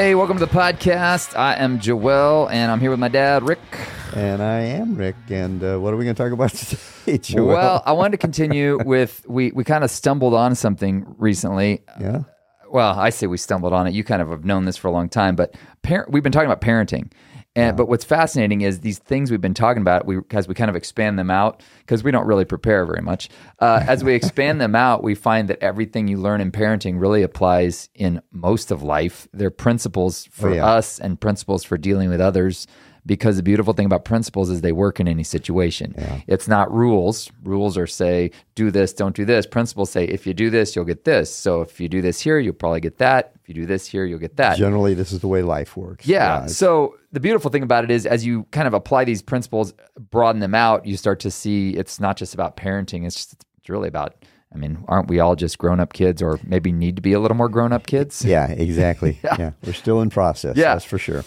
Hey, welcome to the podcast. I am Joel, and I'm here with my dad, Rick. And I am Rick. And uh, what are we going to talk about today, Joel? Well, I wanted to continue with we we kind of stumbled on something recently. yeah. Well, I say we stumbled on it. You kind of have known this for a long time, but parent, we've been talking about parenting. And but what's fascinating is these things we've been talking about. We as we kind of expand them out because we don't really prepare very much. Uh, as we expand them out, we find that everything you learn in parenting really applies in most of life. They're principles for Oh, yeah. us and principles for dealing with others. Because the beautiful thing about principles is they work in any situation. It's not rules. Rules are say do this, don't do this. Principles say if you do this, you'll get this. So if you do this here, you'll probably get that. If you do this here, you'll get that. Generally, this is the way life works. Yeah. it's- So the beautiful thing about it is, as you kind of apply these principles, broaden them out, you start to see it's not just about parenting. It's just, it's really about. I mean, aren't we all just grown up kids, or maybe need to be a little more grown up kids? yeah, exactly. yeah. We're still in process. Yeah. That's for sure.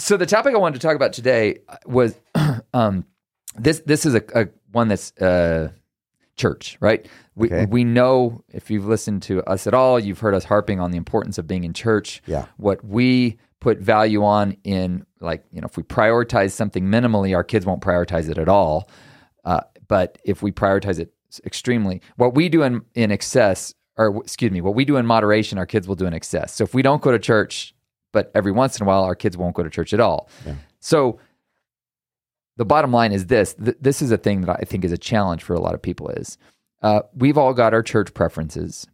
So the topic I wanted to talk about today was um, this. This is a, a one that's uh, church, right? We Okay. we know if you've listened to us at all, you've heard us harping on the importance of being in church. Yeah. What we put value on in like you know if we prioritize something minimally, our kids won't prioritize it at all. Uh, but if we prioritize it extremely, what we do in in excess, or excuse me, what we do in moderation, our kids will do in excess. So if we don't go to church, but every once in a while, our kids won't go to church at all. So the bottom line is this: th- this is a thing that I think is a challenge for a lot of people. Is uh, we've all got our church preferences,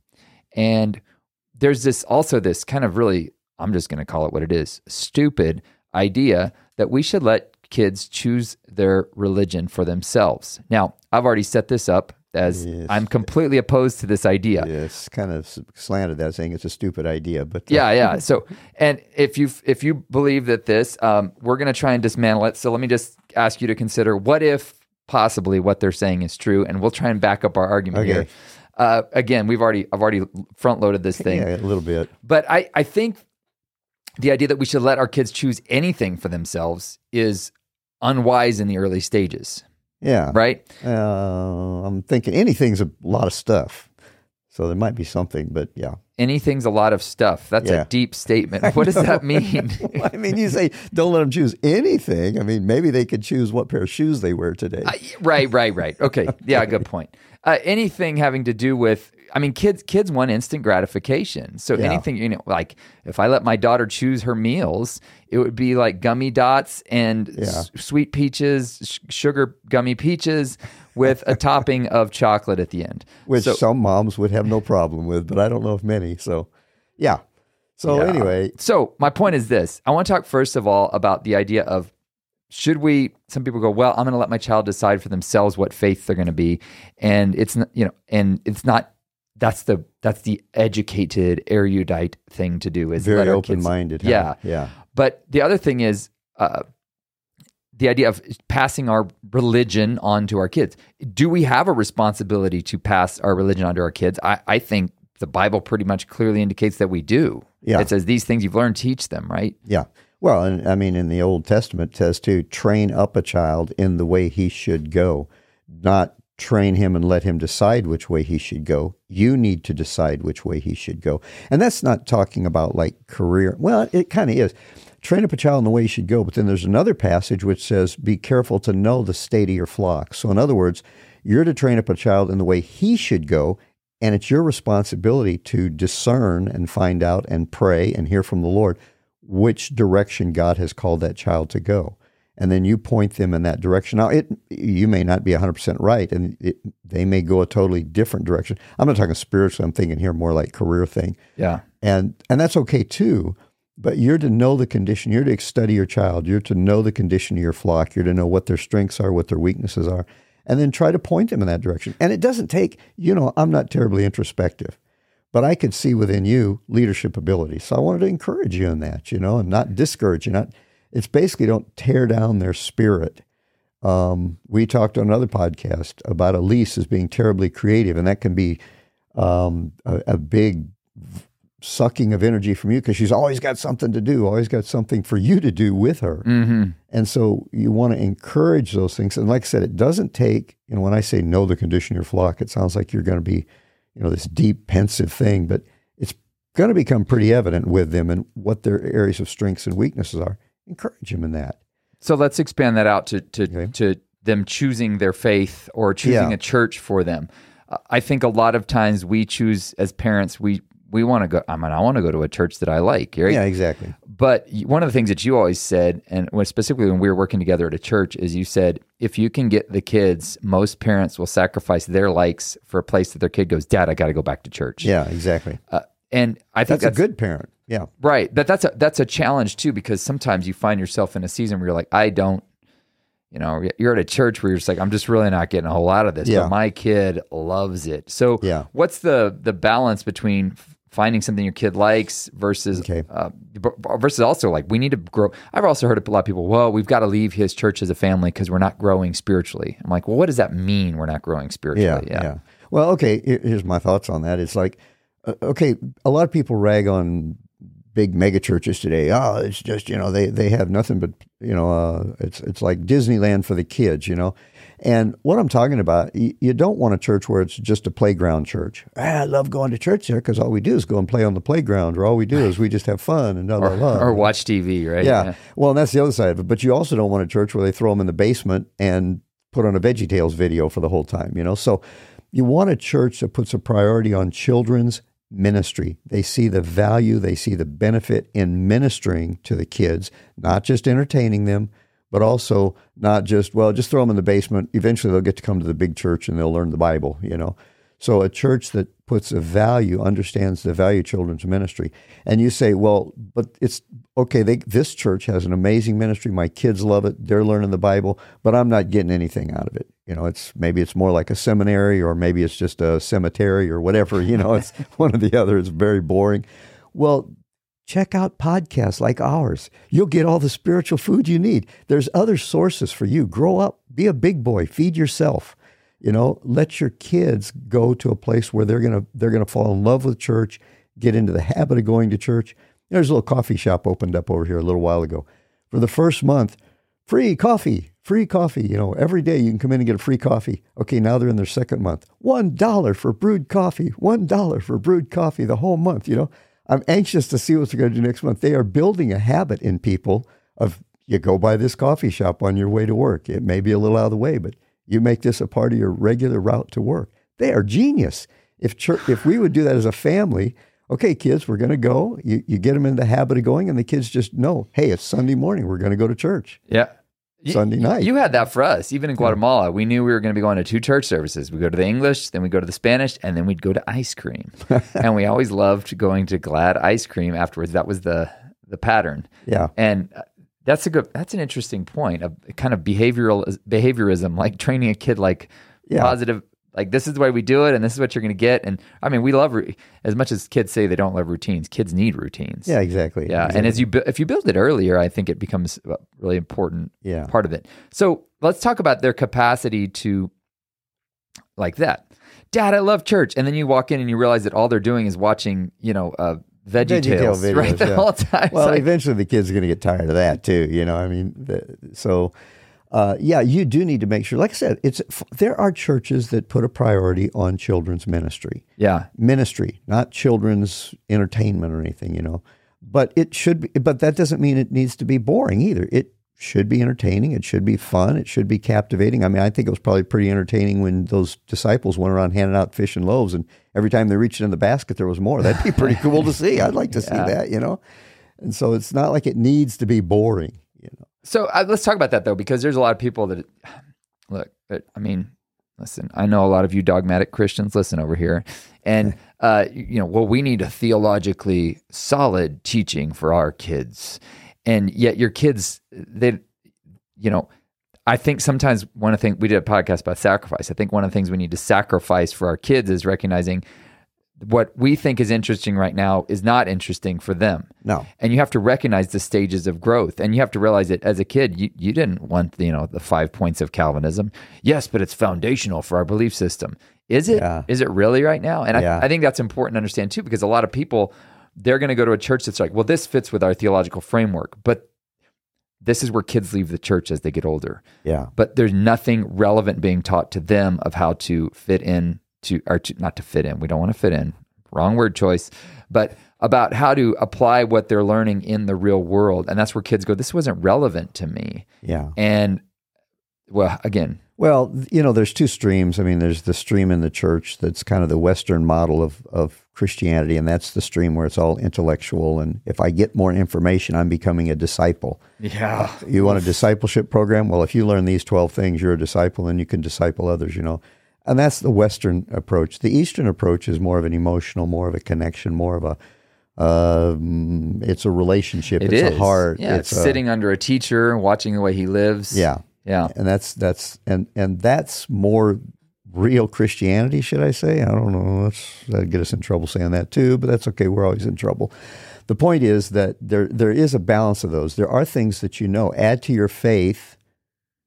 and there's this also this kind of really I'm just going to call it what it is stupid idea that we should let kids choose their religion for themselves. Now, I've already set this up as Yes. I'm completely opposed to this idea. It's kind of slanted that saying it's a stupid idea, but uh, Yeah, yeah. So, and if you if you believe that this, um, we're going to try and dismantle it. So let me just ask you to consider what if possibly what they're saying is true, and we'll try and back up our argument Okay. here. Uh, again, we've already I've already front loaded this thing, yeah, a little bit. but I I think the idea that we should let our kids choose anything for themselves is unwise in the early stages, Yeah. right? Uh, I'm thinking anything's a lot of stuff. So there might be something, but yeah. Anything's a lot of stuff. That's Yeah. a deep statement. What does that mean? I mean, you say don't let them choose anything. I mean, maybe they could choose what pair of shoes they wear today. right, right, right. Okay, yeah, good point. Uh, anything having to do with, I mean, kids, kids want instant gratification. So Yeah. anything, you know, like if I let my daughter choose her meals, it would be like gummy dots and s- sweet peaches, sh- sugar gummy peaches with a topping of chocolate at the end. which So- some moms would have no problem with, but I don't know if many. So, yeah. So Yeah. anyway, So my point is this: I want to talk first of all about the idea of should we? Some people go, well, I'm going to let my child decide for themselves what faith they're going to be, and it's not, you know, and it's not. That's the that's the educated, erudite thing to do. Is very let our kids- open minded. Yeah, yeah, but the other thing is uh, the idea of passing our religion on to our kids. Do we have a responsibility to pass our religion on to our kids? I, I think the Bible pretty much clearly indicates that we do. Yeah. It says these things you've learned, teach them, right? yeah. Well, and I mean, in the Old Testament, it says to train up a child in the way he should go, not train him and let him decide which way he should go. You need to decide which way he should go, and that's not talking about like career. Well, it kind of is. Train up a child in the way he should go, but then there's another passage which says, "Be careful to know the state of your flock." So, in other words, you're to train up a child in the way he should go, and it's your responsibility to discern and find out and pray and hear from the Lord which direction God has called that child to go. And then you point them in that direction. Now, it you may not be 100% right, and it, they may go a totally different direction. I'm not talking spiritually. I'm thinking here more like career thing, Yeah. and and that's okay too. But you're to know the condition. You're to study your child. You're to know the condition of your flock. You're to know what their strengths are, what their weaknesses are, and then try to point them in that direction. And it doesn't take, you know, I'm not terribly introspective, but I could see within you leadership ability. So I wanted to encourage you in that, you know, and not discourage you. Not, it's basically don't tear down their spirit. Um, we talked on another podcast about Elise as being terribly creative, and that can be um, a, a big sucking of energy from you because she's always got something to do, always got something for you to do with her. Mm-hmm. And so you want to encourage those things. And like I said, it doesn't take, you know, when I say know the condition of your flock, it sounds like you're going to be, you know, this deep, pensive thing, but it's going to become pretty evident with them and what their areas of strengths and weaknesses are. Encourage them in that. So let's expand that out to to, Okay. to them choosing their faith or choosing Yeah. a church for them. I think a lot of times we choose as parents we we want to go. I mean, I want to go to a church that I like, right? Yeah, exactly. But one of the things that you always said, and specifically when we were working together at a church, is you said if you can get the kids, most parents will sacrifice their likes for a place that their kid goes, Dad, I got to go back to church. Yeah, exactly. Uh, and I think That's, a good parent. Yeah. Right. But that's a that's a challenge too because sometimes you find yourself in a season where you're like, I don't, you know, you're at a church where you're just like, I'm just really not getting a whole lot of this. Yeah. But my kid loves it. So Yeah. what's the the balance between finding something your kid likes versus Okay. uh, versus also like we need to grow. I've also heard a lot of people, well, we've got to leave his church as a family because we're not growing spiritually. I'm like, well, what does that mean? We're not growing spiritually. Yeah, yeah. yeah. Well, okay. Here's my thoughts on that. It's like, uh, okay, a lot of people rag on big mega churches today. Oh, it's just you know they they have nothing but you know uh, it's it's like Disneyland for the kids, you know. And what I'm talking about, you, you don't want a church where it's just a playground church. Ah, I love going to church there because all we do is go and play on the playground, or all we do is we just have fun and blah blah blah. Or watch TV, right? Yeah. Well, and that's the other side of it. But you also don't want a church where they throw them in the basement and put on a Veggie Tales video for the whole time, you know? So you want a church that puts a priority on children's ministry. They see the value, they see the benefit in ministering to the kids, not just entertaining them, but also not just, well, just throw them in the basement. Eventually they'll get to come to the big church and they'll learn the Bible, you know? So a church that puts a value, understands the value of children's ministry. And you say, well, but it's okay, they, this church has an amazing ministry. My kids love it. They're learning the Bible, but I'm not getting anything out of it. You know, it's maybe it's more like a seminary or maybe it's just a cemetery or whatever, you know, it's one or the other. It's very boring. Well, check out podcasts like ours. You'll get all the spiritual food you need. There's other sources for you. Grow up, be a big boy, feed yourself. You know, let your kids go to a place where they're gonna they're gonna fall in love with church, get into the habit of going to church. There's a little coffee shop opened up over here a little while ago. For the first month, free coffee, free coffee. You know, every day you can come in and get a free coffee. Okay, now they're in their second month. One dollar for brewed coffee. One dollar for brewed coffee the whole month. You know, I'm anxious to see what they're going to do next month. They are building a habit in people of you go by this coffee shop on your way to work. It may be a little out of the way, but you make this a part of your regular route to work. They are genius. If church, if we would do that as a family, okay, kids, we're going to go. You, you get them in the habit of going, and the kids just know, hey, it's Sunday morning. We're going to go to church. Yeah. You- Sunday night. You had that for us. Even in Guatemala, we knew we were going to be going to two church services. We go to the English, then we go to the Spanish, and then we'd go to ice cream. and we always loved going to Glad ice cream afterwards. That was the the pattern. Yeah. And uh, that's a good. That's an interesting point of kind of behavioral behaviorism, like training a kid like Yeah. positive. Like this is the way we do it, and this is what you're going to get. And I mean, we love as much as kids say they don't love routines. Kids need routines. Yeah, exactly. Yeah, and as you bu- if you build it earlier, I think it becomes a really important Yeah. part of it. So let's talk about their capacity to like that. Dad, I love church, and then you walk in and you realize that all they're doing is watching, you know, uh, Veggie, Veggie Tale Tales, videos, right, the yeah. whole time. Well, like- eventually the kids are going to get tired of that too. You know, I mean, the, so uh, yeah, you do need to make sure. Like I said, it's there are churches that put a priority on children's ministry, yeah, ministry, not children's entertainment or anything. You know, but it should be. But that doesn't mean it needs to be boring either. It should be entertaining. It should be fun. It should be captivating. I mean, I think it was probably pretty entertaining when those disciples went around handing out fish and loaves, and every time they reached in the basket, there was more. That'd be pretty cool to see. I'd like to see that. You know, and so it's not like it needs to be boring. So uh, let's talk about that though, because there's a lot of people that look. I mean, listen. I know a lot of you dogmatic Christians listen over here, and uh, you you know, well, we need a theologically solid teaching for our kids, and yet your kids, they, you know. I think sometimes one of the things we did a podcast about sacrifice. I think one of the things we need to sacrifice for our kids is recognizing what we think is interesting right now is not interesting for them No. and you have to recognize the stages of growth and you have to realize that as a kid you, you didn't want you know the five points of calvinism yes but it's foundational for our belief system is it? Is Yeah. it really right now and Yeah. I, I think that's important to understand too because a lot of people they're going to go to a church that's like well this fits with our theological framework but this is where kids leave the church as they get older Yeah. but there's nothing relevant being taught to them of how to fit in to or to, not to fit in we don't want to fit in wrong word choice but about how to apply what they're learning in the real world. And that's where kids go, this wasn't relevant to me. Yeah. And well, again, Well, you know, there's two streams. I mean, there's the stream in the church that's kind of the Western model of, of Christianity, and that's the stream where it's all intellectual. And if I get more information, I'm becoming a disciple. yeah. You want a discipleship program? Well, if you learn these 12 things, you're a disciple and you can disciple others, you know. And that's the Western approach. The Eastern approach is more of an emotional, more of a connection, more of a, um, it's a relationship. It it's is. a heart. Yeah, it's, a- sitting under a teacher, watching the way he lives. Yeah. Yeah. and that's that's and and that's more real Christianity, should I say? I don't know. That's that'd get us in trouble saying that too, but that's okay. We're always in trouble. The point is that there there is a balance of those. There are things that you know. Add to your faith,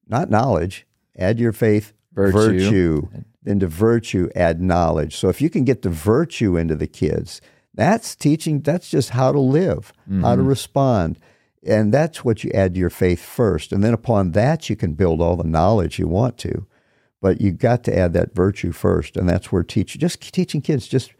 not knowledge. Add to your faith Virtue. virtue. Then to virtue, add knowledge. So if you can get the virtue into the kids, that's teaching. That's just how to live, how to respond. And that's what you add to your faith first. And then upon that, you can build all the knowledge you want to. But you got to add that virtue first. And that's where teach, just teaching kids, just,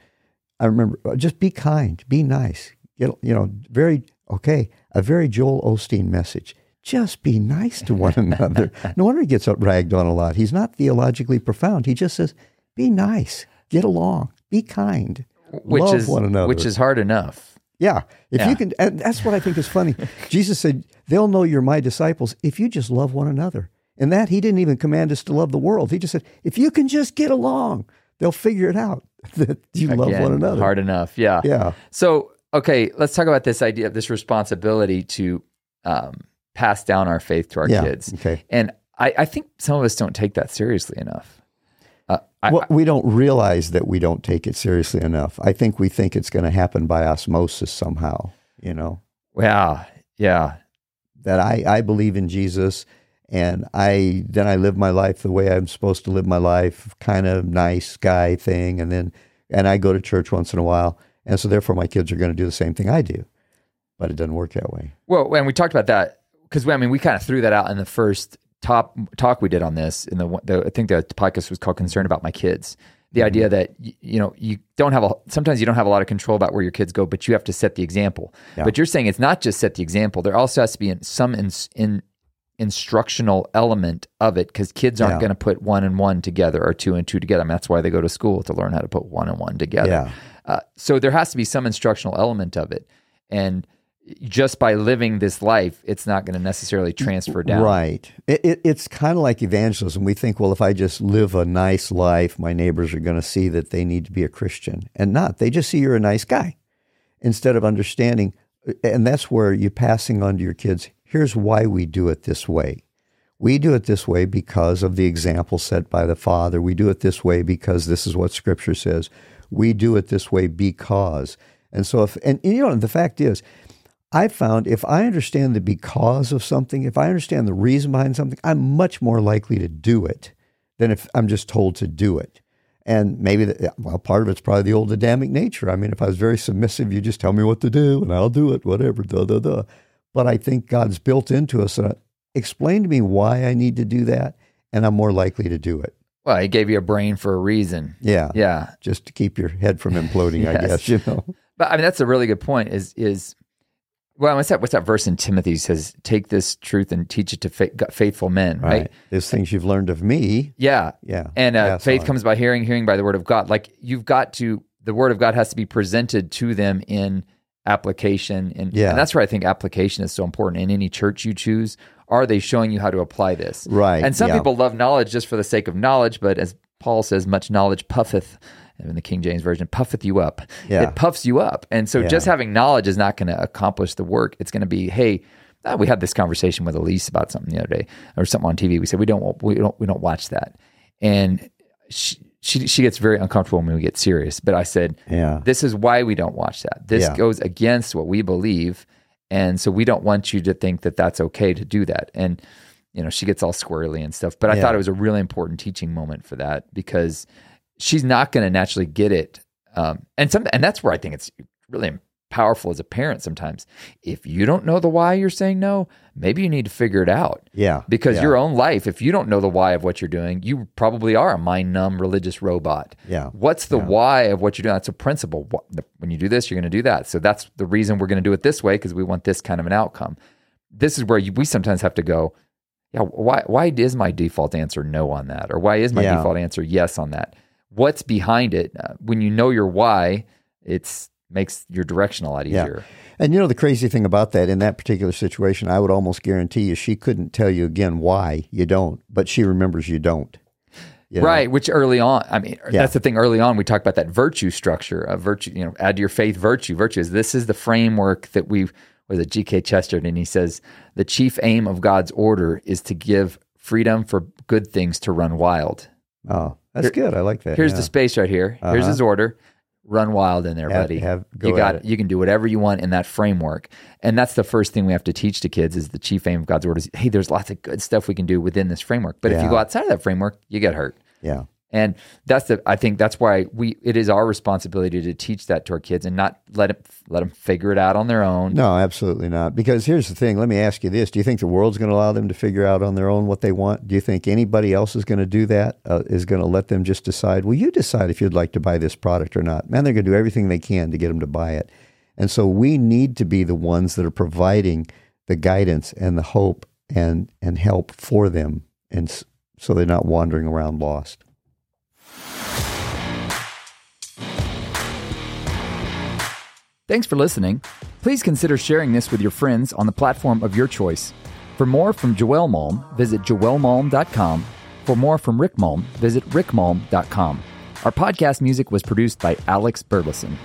I remember, uh, just be kind, be nice. Get, you know, very, okay, a very Joel Osteen message. Just be nice to one another. No wonder he gets ragged on a lot. He's not theologically profound. He just says, be nice, get along, be kind, Which love is one another. which is hard enough. Yeah. If Yeah. you can, and that's what I think is funny. Jesus said, They'll know you're my disciples if you just love one another. And that he didn't even command us to love the world. He just said, If you can just get along, they'll figure it out that you love one another. Hard enough. Yeah. Yeah. So, okay, let's talk about this idea of this responsibility to um, pass down our faith to our Yeah. kids. Okay. And I, I think some of us don't take that seriously enough. Uh, I, Well, we don't realize that we don't take it seriously enough. I think we think it's going to happen by osmosis somehow, you know, yeah. Yeah. that I, I believe in Jesus and I then I live my life the way I'm supposed to live my life, kind of nice guy thing, and then and I go to church once in a while, and so therefore my kids are going to do the same thing I do, but it doesn't work that way. Well, when we talked about that, because I mean, we kind of threw that out in the first top talk we did on this. In the, one- the I think the podcast was called "Concern About My Kids." The idea that you know you don't have a sometimes you don't have a lot of control about where your kids go, but you have to set the example. Yeah. But you're saying it's not just set the example. There also has to be in, some in, in instructional element of it because kids aren't Yeah. going to put one and one together or two and two together. I mean, that's why they go to school to learn how to put one and one together. Yeah. Uh, so there has to be some instructional element of it, and just by living this life, it's not going to necessarily transfer down. Right. It, it, it's kind of like evangelism. We think, well, if I just live a nice life, my neighbors are going to see that they need to be a Christian, and not. They just see you're a nice guy, instead of understanding. And that's where you're passing on to your kids. Here's why we do it this way. We do it this way because of the example set by the Father. We do it this way because this is what Scripture says. We do it this way because. And so, if and you know, the fact is, I found if I understand the because of something, if I understand the reason behind something, I'm much more likely to do it than if I'm just told to do it. And maybe, the, well, part of it's probably the old Adamic nature. I mean, if I was very submissive, you just tell me what to do and I'll do it, whatever, da, da, da. But I think God's built into us. Uh, explain to me why I need to do that, and I'm more likely to do it. Well, he gave you a brain for a reason. Yeah. Yeah. Just to keep your head from imploding, I guess, you know. But I mean, that's a really good point. Is is well, what's that? What's that verse in Timothy says? Take this truth and teach it to fa- faithful men, right? There's things you've learned of me. Yeah, Yeah. and uh, faith on. comes by hearing, hearing by the word of God. Like you've got to, the word of God has to be presented to them in application, and, Yeah. and that's where I think application is so important. In any church you choose, are they showing you how to apply this? Right, And some yeah. people love knowledge just for the sake of knowledge, but as Paul says, much knowledge puffeth. In the King James version, puffeth you up. Yeah. It puffs you up, and so just having knowledge is not going to accomplish the work. It's going to be, hey, uh, we had this conversation with Elise about something the other day, or something on TV. We said we don't, we don't, we don't watch that, and she, she, she gets very uncomfortable when we get serious. But I said, Yeah. this is why we don't watch that. This Yeah. goes against what we believe, and so we don't want you to think that that's okay to do that. And you know, she gets all squirrely and stuff. But I Yeah. thought it was a really important teaching moment for that because she's not going to naturally get it. Um, and some, and that's where I think it's really powerful as a parent sometimes. If you don't know the why you're saying no, maybe you need to figure it out. Yeah. Because yeah. your own life, if you don't know the why of what you're doing, you probably are a mind numb religious robot. Yeah. What's the Yeah. why of what you're doing? That's a principle. When you do this, you're going to do that. So that's the reason we're going to do it this way because we want this kind of an outcome. This is where you, we sometimes have to go, yeah, why, why is my default answer no on that? Or why is my Yeah. default answer yes on that? What's behind it? Uh, when you know your why, it makes your direction a lot Yeah. easier. And you know the crazy thing about that in that particular situation, I would almost guarantee you she couldn't tell you again why you don't, but she remembers you don't. You know? Right, which early on, I mean, Yeah. that's the thing. Early on, we talk about that virtue structure of virtue. You know, add to your faith virtue. Virtue is this is the framework that we was it G.K. Chesterton. And he says the chief aim of God's order is to give freedom for good things to run wild. Oh, that's good. I like that. Here's yeah. the space right here. Here's Uh-huh. his order. Run wild in there, Have- buddy. have- you got it. you can do whatever you want in that framework. And that's the first thing we have to teach to kids is the chief aim of God's order is hey, there's lots of good stuff we can do within this framework. But if you go outside of that framework, you get hurt. Yeah. And that's the I think that's why we it is our responsibility to teach that to our kids and not let them let them figure it out on their own. No, absolutely not. Because here's the thing. Let me ask you this: Do you think the world's going to allow them to figure out on their own what they want? Do you think anybody else is going to do that? Uh, is going to let them just decide? Well, you decide if you'd like to buy this product or not. Man, they're going to do everything they can to get them to buy it. And so we need to be the ones that are providing the guidance and the hope and and help for them, and so they're not wandering around lost. Thanks for listening. Please consider sharing this with your friends on the platform of your choice. For more from Joel Malm, visit joelmalm.com. For more from Rick Malm, visit rickmalm.com. Our podcast music was produced by Alex Burleson.